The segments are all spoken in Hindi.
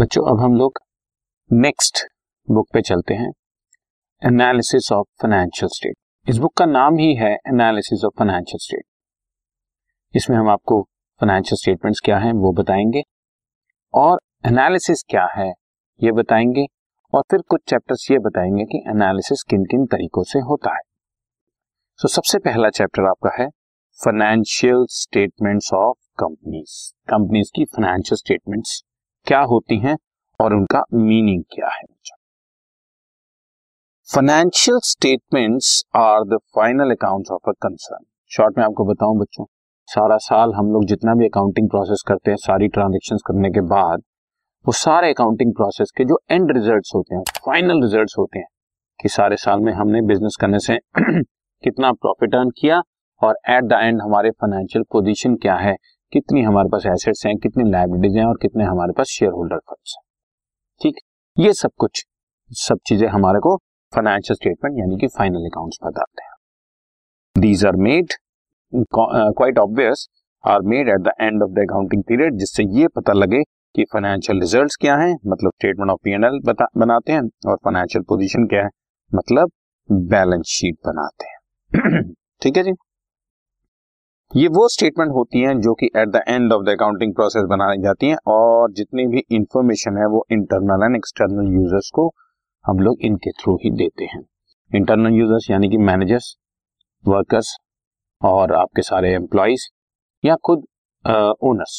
बच्चों अब हम लोग नेक्स्ट बुक पे चलते हैं एनालिसिस ऑफ़ फाइनेंशियल स्टेट इस बुक का नाम ही है एनालिसिस ऑफ़ फाइनेंशियल स्टेट इसमें हम आपको फाइनेंशियल स्टेटमेंट्स क्या हैं वो बताएँगे और एनालिसिस क्या है ये बताएँगे और फिर कुछ चैप्टर्स ये बताएँगे कि एनालिसिस किन किन तरीकों से होता है। सो so, सबसे पहला चैप्टर आपका है financial statements of companies companies की फाइनेंशियल स्टेटमेंट्स क्या होती हैं और उनका मीनिंग क्या है? Financial statements are the final accounts of a concern short में आपको बताऊँ बच्चों, सारा साल हम लोग जितना भी अकाउंटिंग प्रोसेस करते हैं, सारी ट्रांजेक्शन करने के बाद, वो सारे अकाउंटिंग प्रोसेस के जो एंड रिजल्ट्स होते हैं फाइनल रिजल्ट्स होते हैं, कि सारे साल में हमने बिज़नेस करने से कितना प्रॉफिट अर्न किया और एट द एंड हमारे फाइनेंशियल पोजीशन क्या है कितनी हमारे पास एसेट्स हैं, कितनी लाइबिलिटीज हैं और कितने हमारे पास शेयर होल्डर फंड्स हैं। ठीक ये सब कुछ, सब चीज़ें हमारे को फाइनेंशियल स्टेटमेंट यानी कि फाइनल अकाउंट्स बताते हैं। These are made quite obvious are made at the end of the accounting period जिससे ये पता लगे कि फाइनेंशियल रिजल्ट्स क्या हैं मतलब statement of P N L बनाते हैं और फाइनेंशियल पोजीशन क्या है मतलब बैलेंस शीट बनाते हैं। ठीक है जी? ये वो स्टेटमेंट होती हैं जो कि at the end of the accounting process बनाई जाती हैं और जितनी भी इंफॉर्मेशन है वो इंटरनल एंड एक्सटर्नल यूज़र्स को हम लोग इनके थ्रू ही देते हैं। इंटरनल यूज़र्स यानी कि मैनेजर्स वर्कर्स और आपके सारे एम्प्लॉयज़ या खुद ओनर्स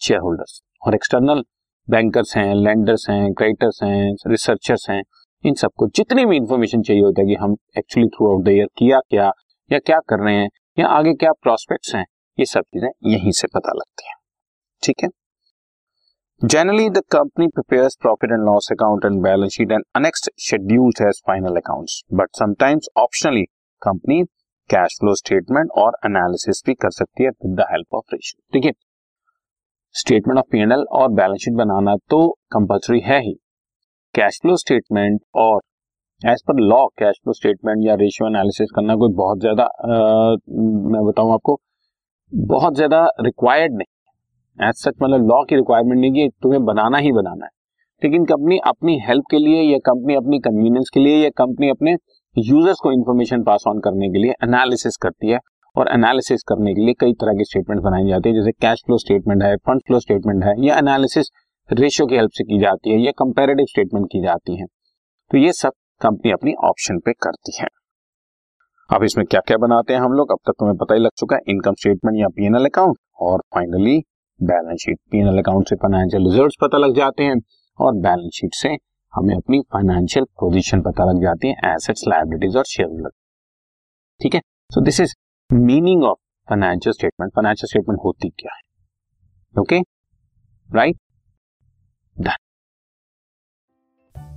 शेयर होल्डर्स और एक्सटर्नल बैंकर्स हैं लेंडर्स हैं क्रेडिटर्स हैं रिसर्चर्स हैं, इन सबको जितनी भी इंफॉर्मेशन चाहिए होता है कि हम actually throughout the year किया क्या या क्या कर रहे हैं या आगे क्या प्रोस्पेक्ट्स हैं, ये सब चीज़ें यहीं से पता लगती हैं। ठीक है? Generally the company prepares profit and loss account and balance sheet and annexed schedules as final accounts but sometimes optionally company cash flow statement और एनालिसिस भी कर सकती है with the help of ratio ठीक है? स्टेटमेंट ऑफ़ पीएनएल और बैलेंस शीट बनाना तो कंपल्सरी है ही। कैश फ्लो स्टेटमेंट और as per law cash flow statement या रेशियो एनालिसिस करना कोई बहुत ज़्यादा मैं बताऊँ आपको, बहुत ज़्यादा रिक्वायर्ड नहीं एज सच मतलब लॉ की रिक्वायरमेंट नहीं कि तुम्हें बनाना ही बनाना है। लेकिन कंपनी अपनी हेल्प के लिए या कंपनी अपनी कन्वीनियंस के लिए या कंपनी अपने यूज़र्स को इन्फॉर्मेशन पास ऑन करने के लिए एनालिसिस करती है और एनालिसिस करने के लिए कई तरह के स्टेटमेंट बनाई जाती है, जैसे कैश फ्लो स्टेटमेंट है फंड फ्लो स्टेटमेंट है या एनालिसिस रेशियो की हेल्प से की जाती है या कंपेरेटिव स्टेटमेंट की जाती है। तो ये सब कंपनी अपनी ऑप्शन पे करती है। अब इसमें क्या क्या बनाते हैं हम लोग? अब तक तुम्हें पता ही लग चुका है, इनकम स्टेटमेंट या पीएनएल अकाउंट और finally balance sheet PNL account से फाइनेंशियल रिजल्ट्स पता लग जाते हैं और बैलेंस शीट से हमें अपनी फाइनेंशियल पोजीशन पता लग जाती है एसेट्स लाइबिलिटीज और शेयर ठीक है? So this is meaning of financial statement financial statement होती क्या है? Okay right done